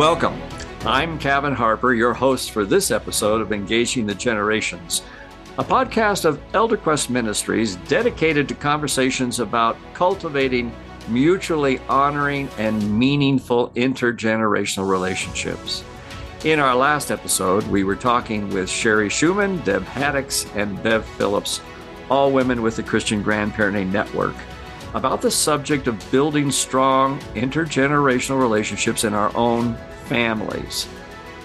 Welcome. I'm Kevin Harper, your host for this episode of Engaging the Generations, a podcast of ElderQuest Ministries dedicated to conversations about cultivating mutually honoring and meaningful intergenerational relationships. In our last episode, we were talking with Sherry Schumann, Deb Haddix, and Bev Phillips, all women with the Christian Grandparenting Network, about the subject of building strong intergenerational relationships in our own families,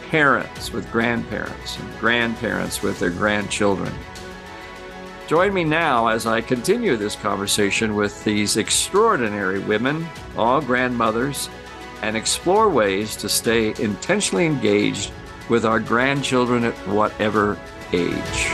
parents with grandparents, and grandparents with their grandchildren. Join me now as I continue this conversation with these extraordinary women, all grandmothers, and explore ways to stay intentionally engaged with our grandchildren at whatever age.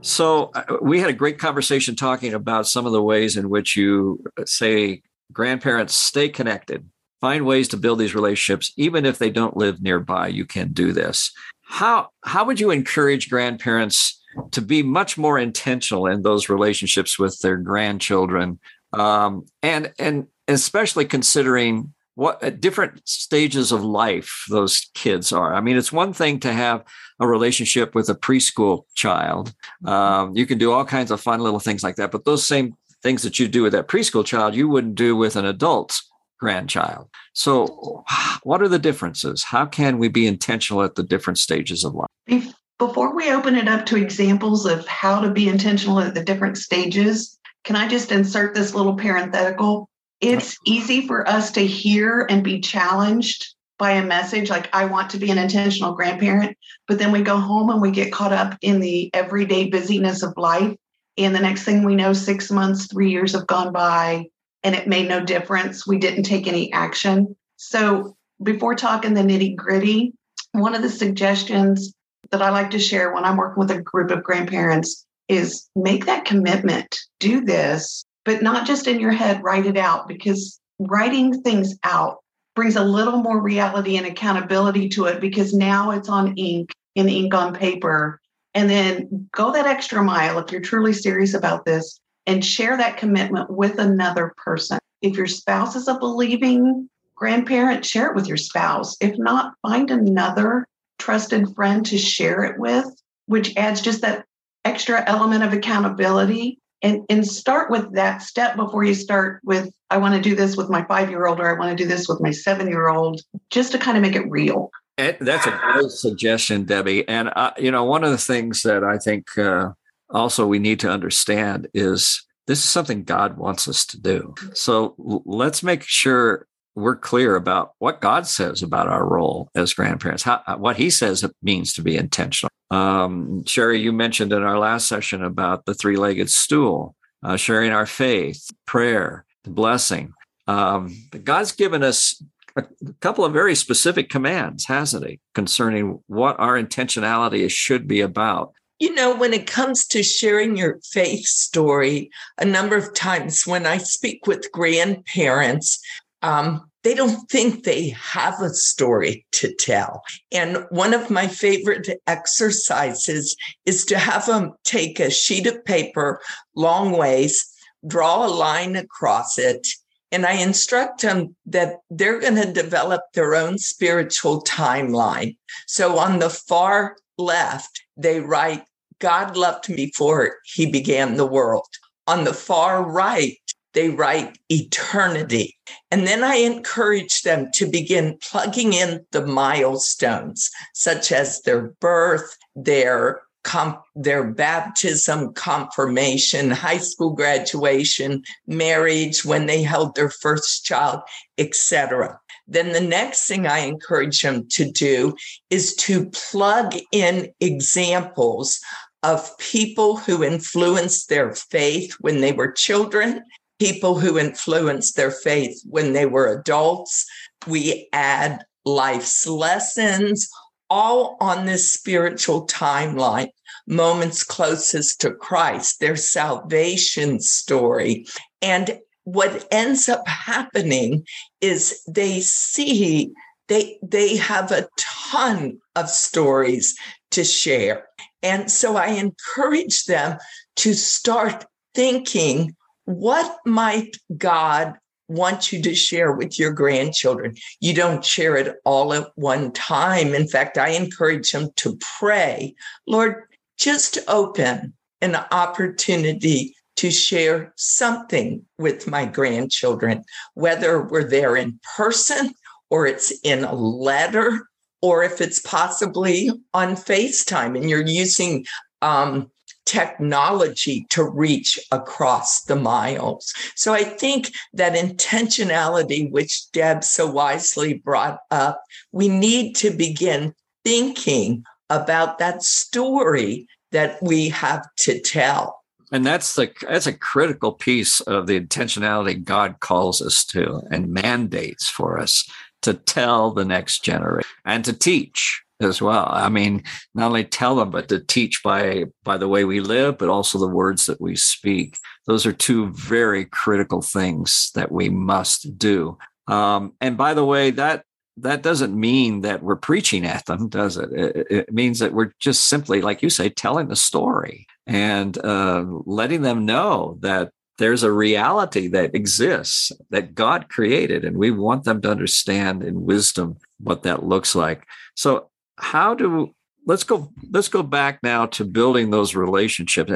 So, uh, we had a great conversation talking about some of the ways in which you say grandparents stay connected. Find ways to build these relationships even if they don't live nearby you can do this. How how would you encourage grandparents to be much more intentional in those relationships with their grandchildren? Um, and and especially considering what at different stages of life those kids are. I mean it's one thing to have a relationship with a preschool child. Um, you can do all kinds of fun little things like that but those same things that you do with that preschool child you wouldn't do with an adult grandchild. So, what are the differences? How can we be intentional at the different stages of life? Before we open it up to examples of how to be intentional at the different stages, can I just insert this little parenthetical? It's easy for us to hear and be challenged by a message like, I want to be an intentional grandparent. But then we go home and we get caught up in the everyday busyness of life and the next thing we know, six months, three years have gone by, and it made no difference. We didn't take any action. So, before talking the nitty gritty, one of the suggestions that I like to share when I'm working with a group of grandparents is make that commitment, do this, but not just in your head, write it out because writing things out brings a little more reality and accountability to it because now it's on ink in ink on paper and then go that extra mile if you're truly serious about this and share that commitment with another person. If your spouse is a believing grandparent, share it with your spouse. If not, find another trusted friend to share it with, which adds just that extra element of accountability. And, and start with that step before you start with, I want to do this with my five year old or I want to do this with my seven year old, just to kind of make it real. And that's a great suggestion, Debbie. And uh, you know, one of the things that I think uh, also we need to understand is this is something God wants us to do. So let's make sure we're clear about what God says about our role as grandparents, how, what He says it means to be intentional. Um, Sherry, you mentioned in our last session about the three-legged stool, uh, sharing our faith, prayer, the blessing. Um, God's given us a couple of very specific commands, hasn't he, concerning what our intentionality should be about. You know, when it comes to sharing your faith story, a number of times when I speak with grandparents, um, they don't think they have a story to tell. And one of my favorite exercises is to have them take a sheet of paper, long ways, draw a line across it, and I instruct them that they're going to develop their own spiritual timeline. So on the far left, they write, God loved me before he began the world. On the far right, they write eternity. And then I encourage them to begin plugging in the milestones, such as their birth, their comp- their baptism, confirmation, high school graduation, marriage, when they held their first child, etc. Then the next thing I encourage them to do is to plug in examples of people who influenced their faith when they were children, people who influenced their faith when they were adults. We add life's lessons, all on this spiritual timeline, moments closest to Christ, their salvation story. And what ends up happening is they see they they have a ton of stories to share. And so I encourage them to start thinking what might God want you to share with your grandchildren. You don't share it all at one time. In fact, I encourage them to pray, Lord, just open an opportunity to share something with my grandchildren, whether we're there in person or it's in a letter or if it's possibly on FaceTime and you're using um, technology to reach across the miles. So I think that intentionality, which Deb so wisely brought up, we need to begin thinking about that story that we have to tell. And that's the that's a critical piece of the intentionality God calls us to and mandates for us to tell the next generation and to teach as well. I mean, not only tell them, but to teach by by the way we live, but also the words that we speak. Those are two very critical things that we must do. Um, and by the way, that that doesn't mean that we're preaching at them, does it? It, it means that we're just simply, like you say, telling the story and uh, letting them know that there's a reality that exists that God created, and we want them to understand in wisdom what that looks like. So how do let's go let's go back now to building those relationships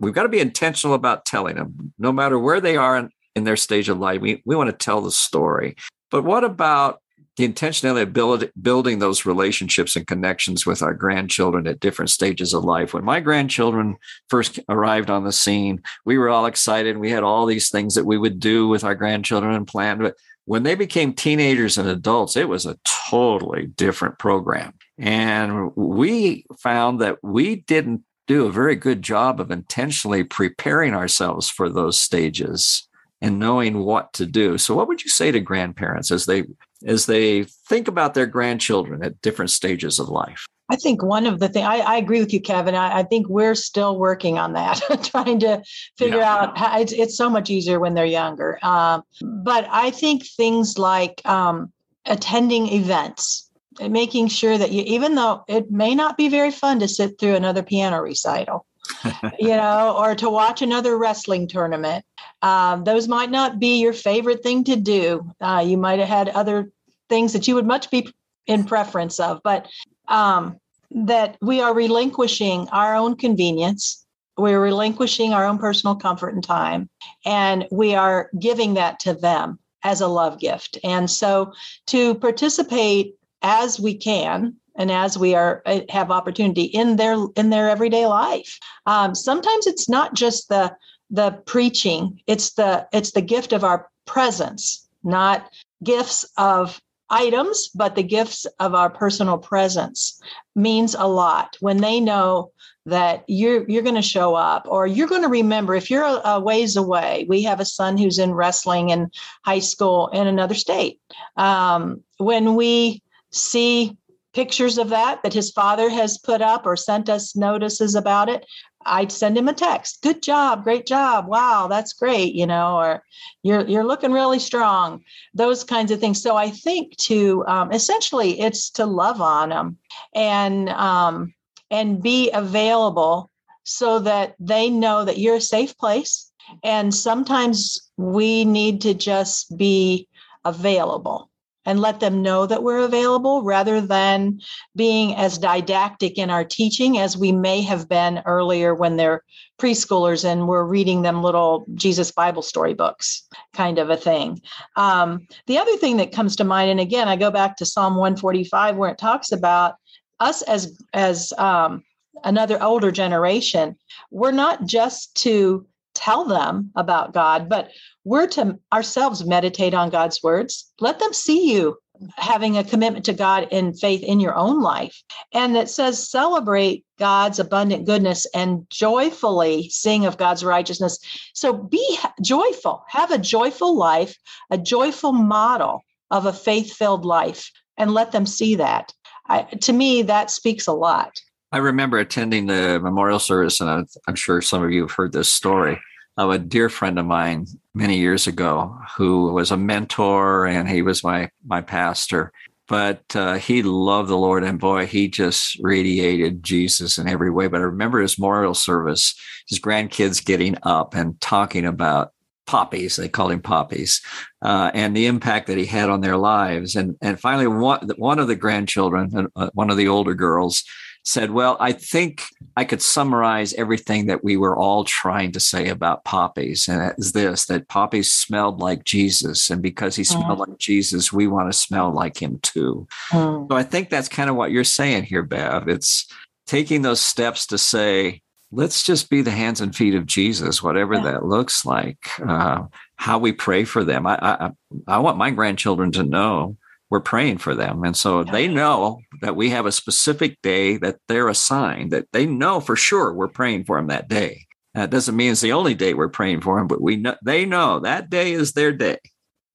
we've got to be intentional about telling them no matter where they are in, in their stage of life we, we want to tell the story but what about the intentionality of build, building those relationships and connections with our grandchildren at different stages of life. When my grandchildren first arrived on the scene, we were all excited. We had all these things that we would do with our grandchildren and planned. But when they became teenagers and adults, it was a totally different program. And we found that we didn't do a very good job of intentionally preparing ourselves for those stages and knowing what to do. So what would you say to grandparents as they as they think about their grandchildren at different stages of life? I think one of the things I, I, agree with you, Kevin. I, I, think we're still working on that, trying to figure yeah. out how it's, it's so much easier when they're younger. Um, but I think things like um, attending events, making sure that you, even though it may not be very fun to sit through another piano recital, you know, or to watch another wrestling tournament, um, those might not be your favorite thing to do. Uh, you might have had other things that you would much be in preference of, but um, that we are relinquishing our own convenience. We're relinquishing our own personal comfort and time, and we are giving that to them as a love gift. And so to participate as we can and as we are uh, have opportunity in their in their everyday life. Um, sometimes it's not just the the preaching it's the it's the gift of our presence not gifts of items, but the gifts of our personal presence means a lot. When they know that you're you're going to show up or you're going to remember if you're a, a, ways away we have a son who's in wrestling in high school in another state. Um, when we see pictures of that that his father has put up or sent us notices about it I'd send him a text. Good job, great job. Wow, that's great, you know, or you're you're looking really strong. Those kinds of things. So I think to um, essentially it's to love on them and um, and be available so that they know that you're a safe place. And sometimes we need to just be available and let them know that we're available rather than being as didactic in our teaching as we may have been earlier when they're preschoolers and we're reading them little Jesus Bible story books, kind of a thing. Um, the other thing that comes to mind, and again, I go back to Psalm 145 where it talks about us as as um, another older generation. We're not just to tell them about God, but we're to ourselves meditate on God's words. Let them see you having a commitment to God in faith in your own life. And that says celebrate God's abundant goodness and joyfully sing of God's righteousness. So be joyful, have a joyful life, a joyful model of a faith filled life, and let them see that. I, to me, that speaks a lot. I remember attending the memorial service, and I'm sure some of you have heard this story of a dear friend of mine many years ago who was a mentor and he was my my pastor. But uh, he loved the lord and boy he just radiated jesus in every way. But i remember his memorial service his grandkids getting up and talking about poppies. They called him poppies uh, and the impact that he had on their lives. And and finally one one of the grandchildren uh, one of the older girls said well i think i could summarize everything that we were all trying to say about poppies and it is this that poppies smelled like jesus and because he smelled mm. like jesus we want to smell like him too mm. so i think that's kind of what you're saying here bev it's taking those steps to say let's just be the hands and feet of Jesus, whatever yeah. that looks like. Uh, how we pray for them. I, I, I want my grandchildren to know we're praying for them, and so yeah. they know that we have a specific day that they're assigned. That they know for sure we're praying for them that day. That doesn't mean it's the only day we're praying for them, but we know they know that day is their day.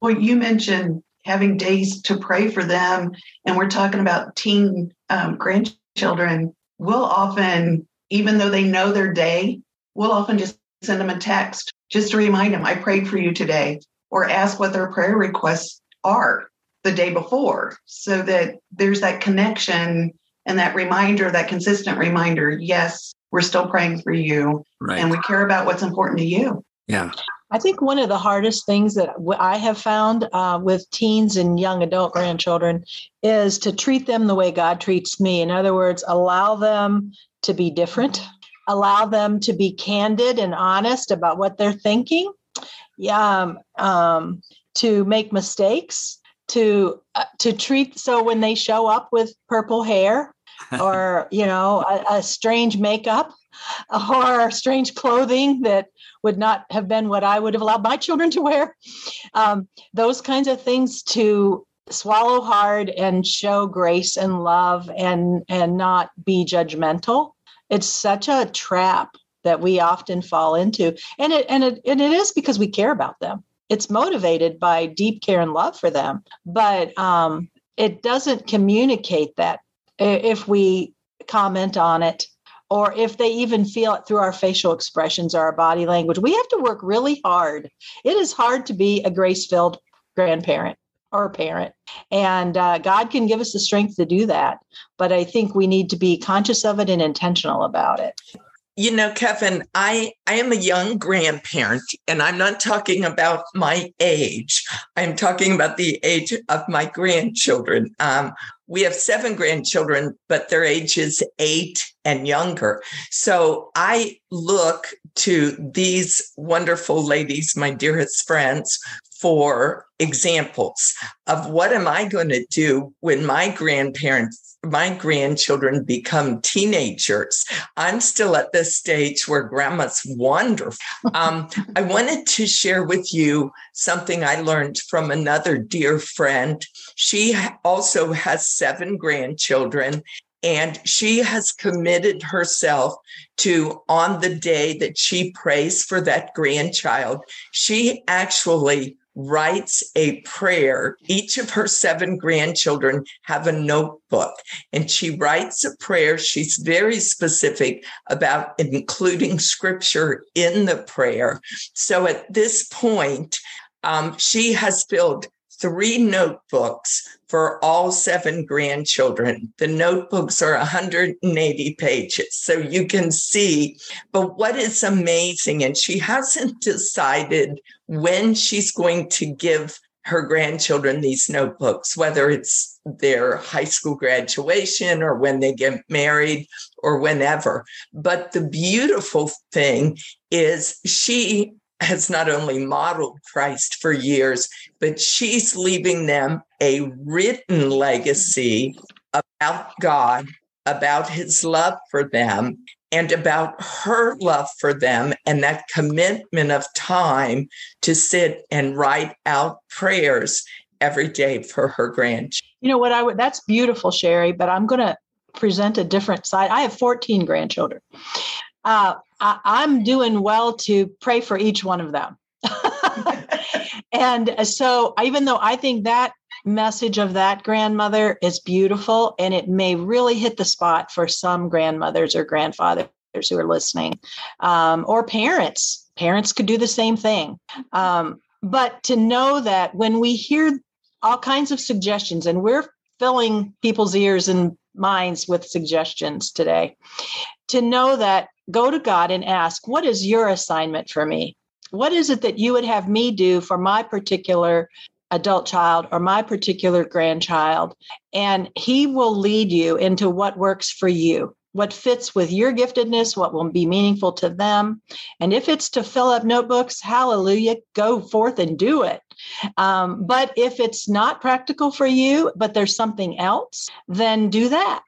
Well, you mentioned having days to pray for them, and we're talking about teen um, grandchildren. We'll often even though they know their day, we'll often just send them a text just to remind them, I prayed for you today, or ask what their prayer requests are the day before so that there's that connection and that reminder, that consistent reminder yes, we're still praying for you right. and we care about what's important to you. Yeah. I think one of the hardest things that I have found uh, with teens and young adult grandchildren is to treat them the way God treats me. In other words, allow them to be different, allow them to be candid and honest about what they're thinking, um, um, to make mistakes, to uh, to treat so when they show up with purple hair or you know a, a strange makeup or strange clothing that would not have been what I would have allowed my children to wear. Um, those kinds of things to swallow hard and show grace and love and and not be judgmental it's such a trap that we often fall into. And it and it and it is because we care about them. It's motivated by deep care and love for them. But um, it doesn't communicate that if we comment on it or if they even feel it through our facial expressions or our body language. We have to work really hard. It is hard to be a grace filled grandparent or parent. And uh, God can give us the strength to do that. But I think we need to be conscious of it and intentional about it. You know, Kevin, I, I am a young grandparent, and I'm not talking about my age. I'm talking about the age of my grandchildren. Um, we have seven grandchildren, but their age is eight and younger. So I look to these wonderful ladies, my dearest friends, for examples of what am I going to do when my grandparents my grandchildren become teenagers. I'm still at this stage where grandma's wonderful. Um, I wanted to share with you something I learned from another dear friend. She also has seven grandchildren. And she has committed herself to, on the day that she prays for that grandchild, she actually writes a prayer. Each of her seven grandchildren have a notebook and she writes a prayer. She's very specific about including scripture in the prayer. So at this point, um, she has filled three notebooks for all seven grandchildren. The notebooks are 180 pages, so you can see. But what is amazing, and she hasn't decided when she's going to give her grandchildren these notebooks, whether it's their high school graduation or when they get married or whenever. But the beautiful thing is she has not only modeled Christ for years, but she's leaving them a written legacy about God, about his love for them, and about her love for them and that commitment of time to sit and write out prayers every day for her grandchildren. You know what I would that's beautiful, Sherry, but I'm going to present a different side. I have 14 grandchildren. Uh, I, am doing well to pray for each one of them. and so, even though I think that message of that grandmother is beautiful and it may really hit the spot for some grandmothers or grandfathers who are listening, um, or parents, parents could do the same thing. Um, but to know that when we hear all kinds of suggestions, and we're filling people's ears and minds with suggestions today, to know that go to God and ask, What is your assignment for me? what is it that you would have me do for my particular adult child or my particular grandchild and he will lead you into what works for you what fits with your giftedness, what will be meaningful to them. And if it's to fill up notebooks, hallelujah, go forth and do it. Um, but if it's not practical for you, but there's something else, then do that.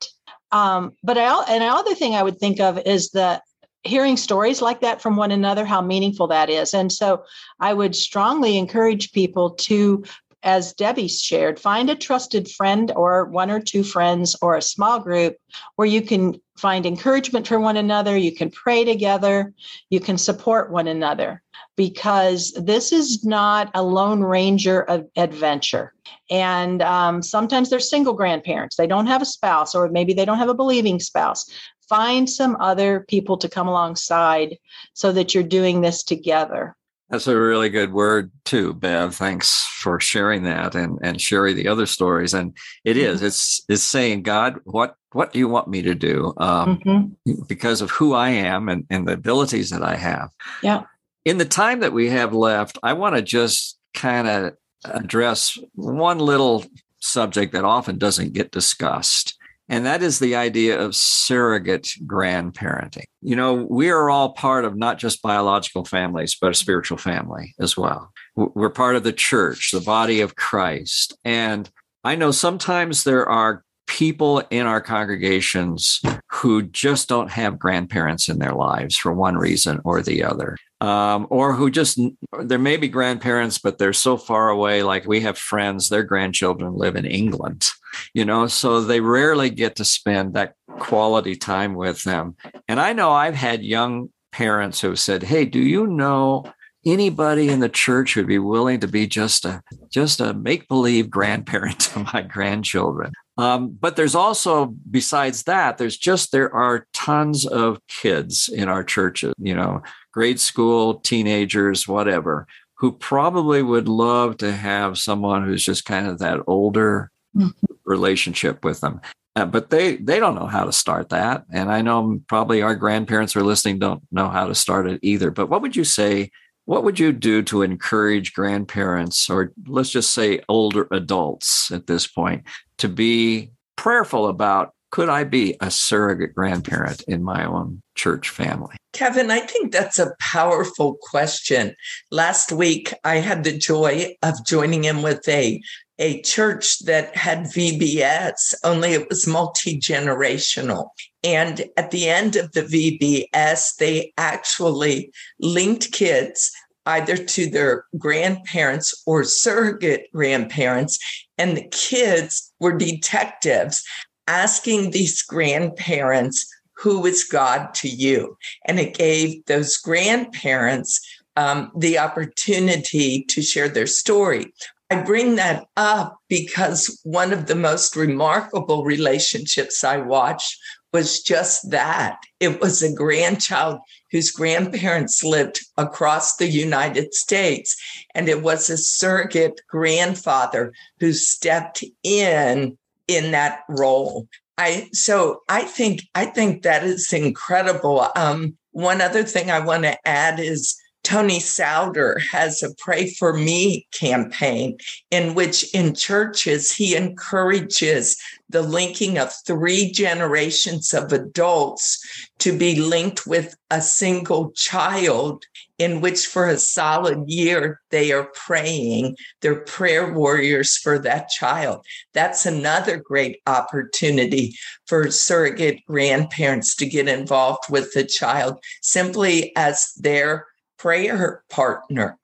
Um, but I, and another thing I would think of is that hearing stories like that from one another, how meaningful that is. And so I would strongly encourage people to as Debbie shared, find a trusted friend or one or two friends or a small group where you can find encouragement for one another, you can pray together, you can support one another because this is not a lone ranger adventure. And um, sometimes they're single grandparents, they don't have a spouse, or maybe they don't have a believing spouse. Find some other people to come alongside so that you're doing this together. That's a really good word too, Bev. Thanks for sharing that and and sharing the other stories. And it is, mm-hmm. it's it's saying, God, what what do you want me to do? Um, mm-hmm. Because of who I am and and the abilities that I have. Yeah. In the time that we have left, I want to just kind of address one little subject that often doesn't get discussed. And that is the idea of surrogate grandparenting. You know, we are all part of not just biological families, but a spiritual family as well. We're part of the church, the body of Christ. And I know sometimes there are people in our congregations who just don't have grandparents in their lives for one reason or the other um, or who just there may be grandparents, but they're so far away. Like we have friends, their grandchildren live in England, you know, so they rarely get to spend that quality time with them. And I know I've had young parents who said, "Hey, do you know?" anybody in the church who'd be willing to be just a just a make believe grandparent to my grandchildren um, but there's also, besides that, there's just, there are tons of kids in our churches, you know, grade school, teenagers, whatever, who probably would love to have someone who's just kind of that older mm-hmm. relationship with them. Uh, but they they don't know how to start that, and I know probably our grandparents are listening don't know how to start it either. But what would you say what would you do to encourage grandparents, or let's just say older adults at this point, to be prayerful about could I be a surrogate grandparent in my own church family? Kevin, I think that's a powerful question. Last week, I had the joy of joining in with a, a church that had VBS, only it was multi generational. And at the end of the VBS, they actually linked kids either to their grandparents or surrogate grandparents. And the kids were detectives asking these grandparents, Who is God to you? And it gave those grandparents um, the opportunity to share their story. I bring that up because one of the most remarkable relationships I watched was just that. It was a grandchild whose grandparents lived across the United States, and it was a surrogate grandfather who stepped in in that role. I so I think I think that is incredible. Um, one other thing I want to add is Tony Souter has a Pray for Me campaign in which in churches he encourages the linking of three generations of adults to be linked with a single child in which for a solid year they are praying. They're prayer warriors for that child. That's another great opportunity for surrogate grandparents to get involved with the child simply as their prayer partner?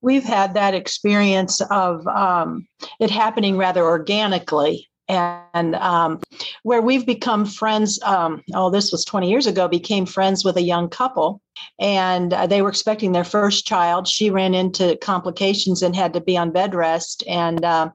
We've had that experience of um, it happening rather organically and um, where we've become friends um, oh this was 20 years ago became friends with a young couple and uh, they were expecting their first child. She ran into complications and had to be on bed rest and uh,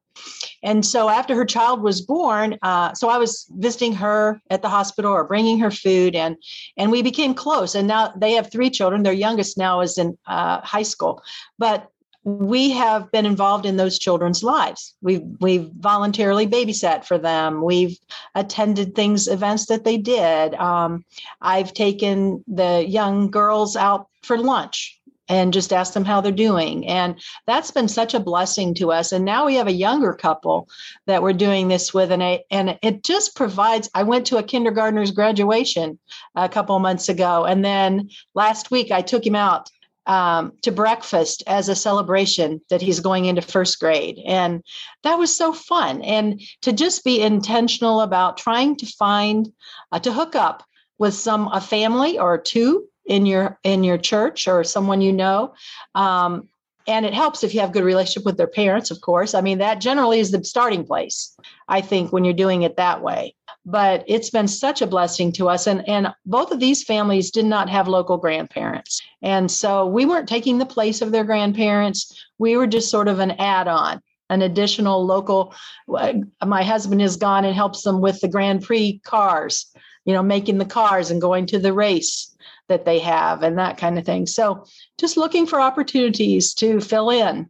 and so after her child was born uh, so i was visiting her at the hospital or bringing her food and and we became close and now they have three children their youngest now is in uh, high school but we have been involved in those children's lives. We've we've voluntarily babysat for them. We've attended things, events that they did. Um, I've taken the young girls out for lunch and just ask them how they're doing. And that's been such a blessing to us. And now we have a younger couple that we're doing this with, and, it, and it just provides. I went to a kindergartner's graduation a couple months ago, and then last week I took him out um, to breakfast as a celebration that he's going into first grade. And that was so fun. And to just be intentional about trying to find, uh, to hook up with some, a family or two in your in your church or someone you know. Um, and it helps if you have good relationship with their parents of course. I mean that generally is the starting place i think when you're doing it that way. But it's been such a blessing to us. And and both of these families did not have local grandparents. And so we weren't taking the place of their grandparents. We were just sort of an add-on an additional local uh, my husband has gone and helps them with the grand prix cars you know making the cars and going to the race that they have and that kind of thing. So just looking for opportunities to fill in.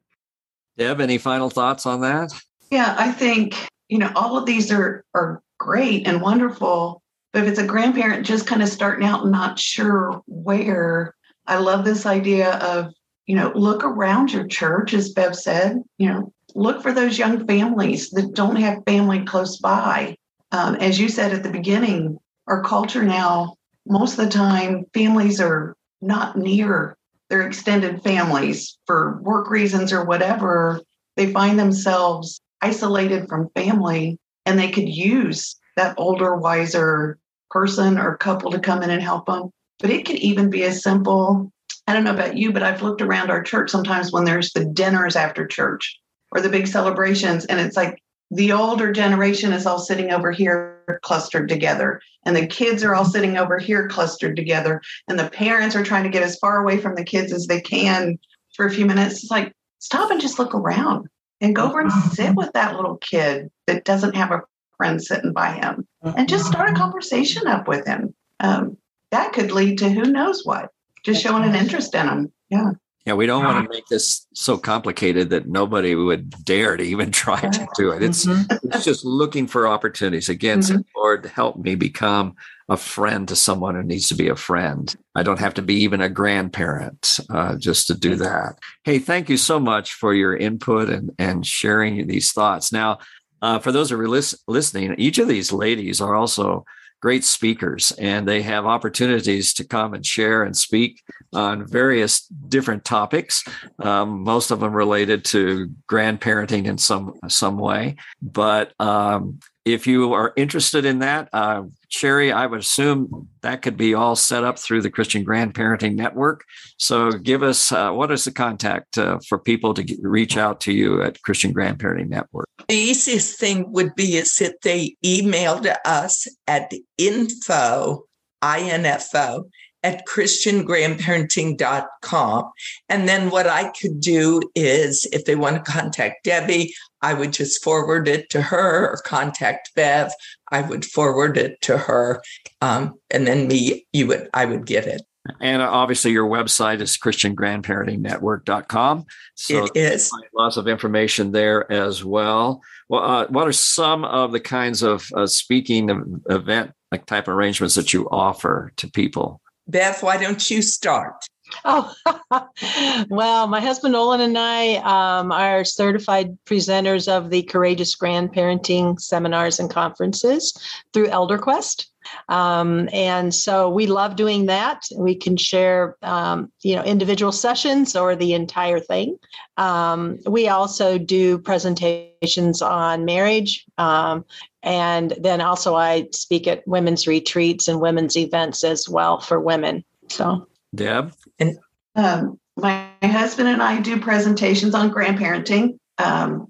Deb, any final thoughts on that? Yeah, I think, you know, all of these are are great and wonderful. But if it's a grandparent just kind of starting out and not sure where, I love this idea of, you know, look around your church, as Bev said, you know, look for those young families that don't have family close by. Um, as you said at the beginning, our culture now most of the time families are not near their extended families for work reasons or whatever. They find themselves isolated from family and they could use that older, wiser person or couple to come in and help them. But it could even be as simple. I don't know about you, but I've looked around our church sometimes when there's the dinners after church or the big celebrations, and it's like the older generation is all sitting over here clustered together and the kids are all sitting over here clustered together and the parents are trying to get as far away from the kids as they can for a few minutes. It's like stop and just look around and go over and sit with that little kid that doesn't have a friend sitting by him and just start a conversation up with him. Um, that could lead to who knows what just showing an interest in them yeah yeah, we don't want to make this so complicated that nobody would dare to even try to do it. It's mm-hmm. it's just looking for opportunities. Again, mm-hmm. Lord, help me become a friend to someone who needs to be a friend. I don't have to be even a grandparent uh, just to do that. Hey, thank you so much for your input and and sharing these thoughts. Now, uh, for those who are lis- listening, each of these ladies are also great speakers and they have opportunities to come and share and speak on various different topics um, most of them related to grandparenting in some some way. But um, if you are interested in that, uh, Sherry, I would assume that could be all set up through the Christian Grandparenting Network. So give us uh, what is the contact uh, for people to get, reach out to you at Christian Grandparenting Network? The easiest thing would be is if they emailed us at info, info at christiangrandparenting.com. And then what I could do is if they want to contact Debbie, I would just forward it to her or contact Bev. I would forward it to her. Um, and then me, you would, I would get it. And obviously, your website is ChristianGrandparentingNetwork.com. So it is. Lots of information there as well. Well, uh, what are some of the kinds of uh, speaking event like type arrangements that you offer to people? Bev, why don't you start? Oh, well, my husband Olin and I um, are certified presenters of the Courageous Grandparenting seminars and conferences through ElderQuest. Um, and so we love doing that. We can share, um, you know, individual sessions or the entire thing. Um, we also do presentations on marriage. Um, and then also I speak at women's retreats and women's events as well for women. So Deb? And um, my husband and I do presentations on grandparenting, um,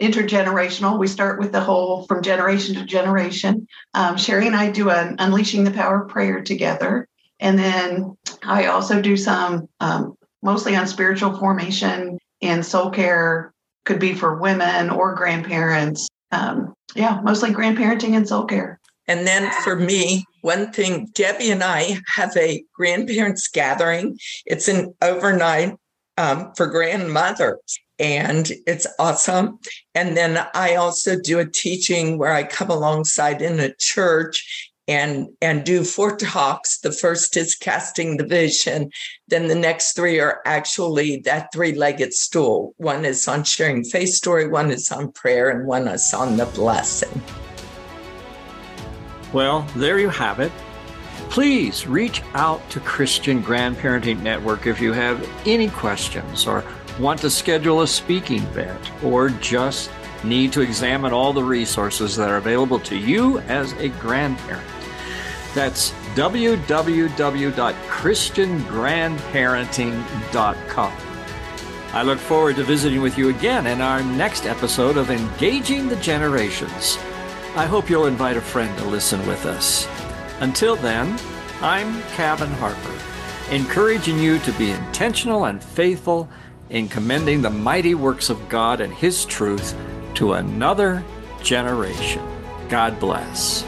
intergenerational. We start with the whole from generation to generation. Um, Sherry and I do an Unleashing the Power of Prayer together. And then I also do some um, mostly on spiritual formation and soul care, could be for women or grandparents. Um, yeah, mostly grandparenting and soul care. And then for me, one thing, Debbie and I have a grandparents gathering. It's an overnight um, for grandmothers, and it's awesome. And then I also do a teaching where I come alongside in a church and and do four talks the first is casting the vision then the next three are actually that three-legged stool one is on sharing faith story one is on prayer and one is on the blessing well there you have it please reach out to christian grandparenting network if you have any questions or want to schedule a speaking event or just need to examine all the resources that are available to you as a grandparent that's www.christiangrandparenting.com. I look forward to visiting with you again in our next episode of Engaging the Generations. I hope you'll invite a friend to listen with us. Until then, I'm Kevin Harper, encouraging you to be intentional and faithful in commending the mighty works of God and His truth to another generation. God bless.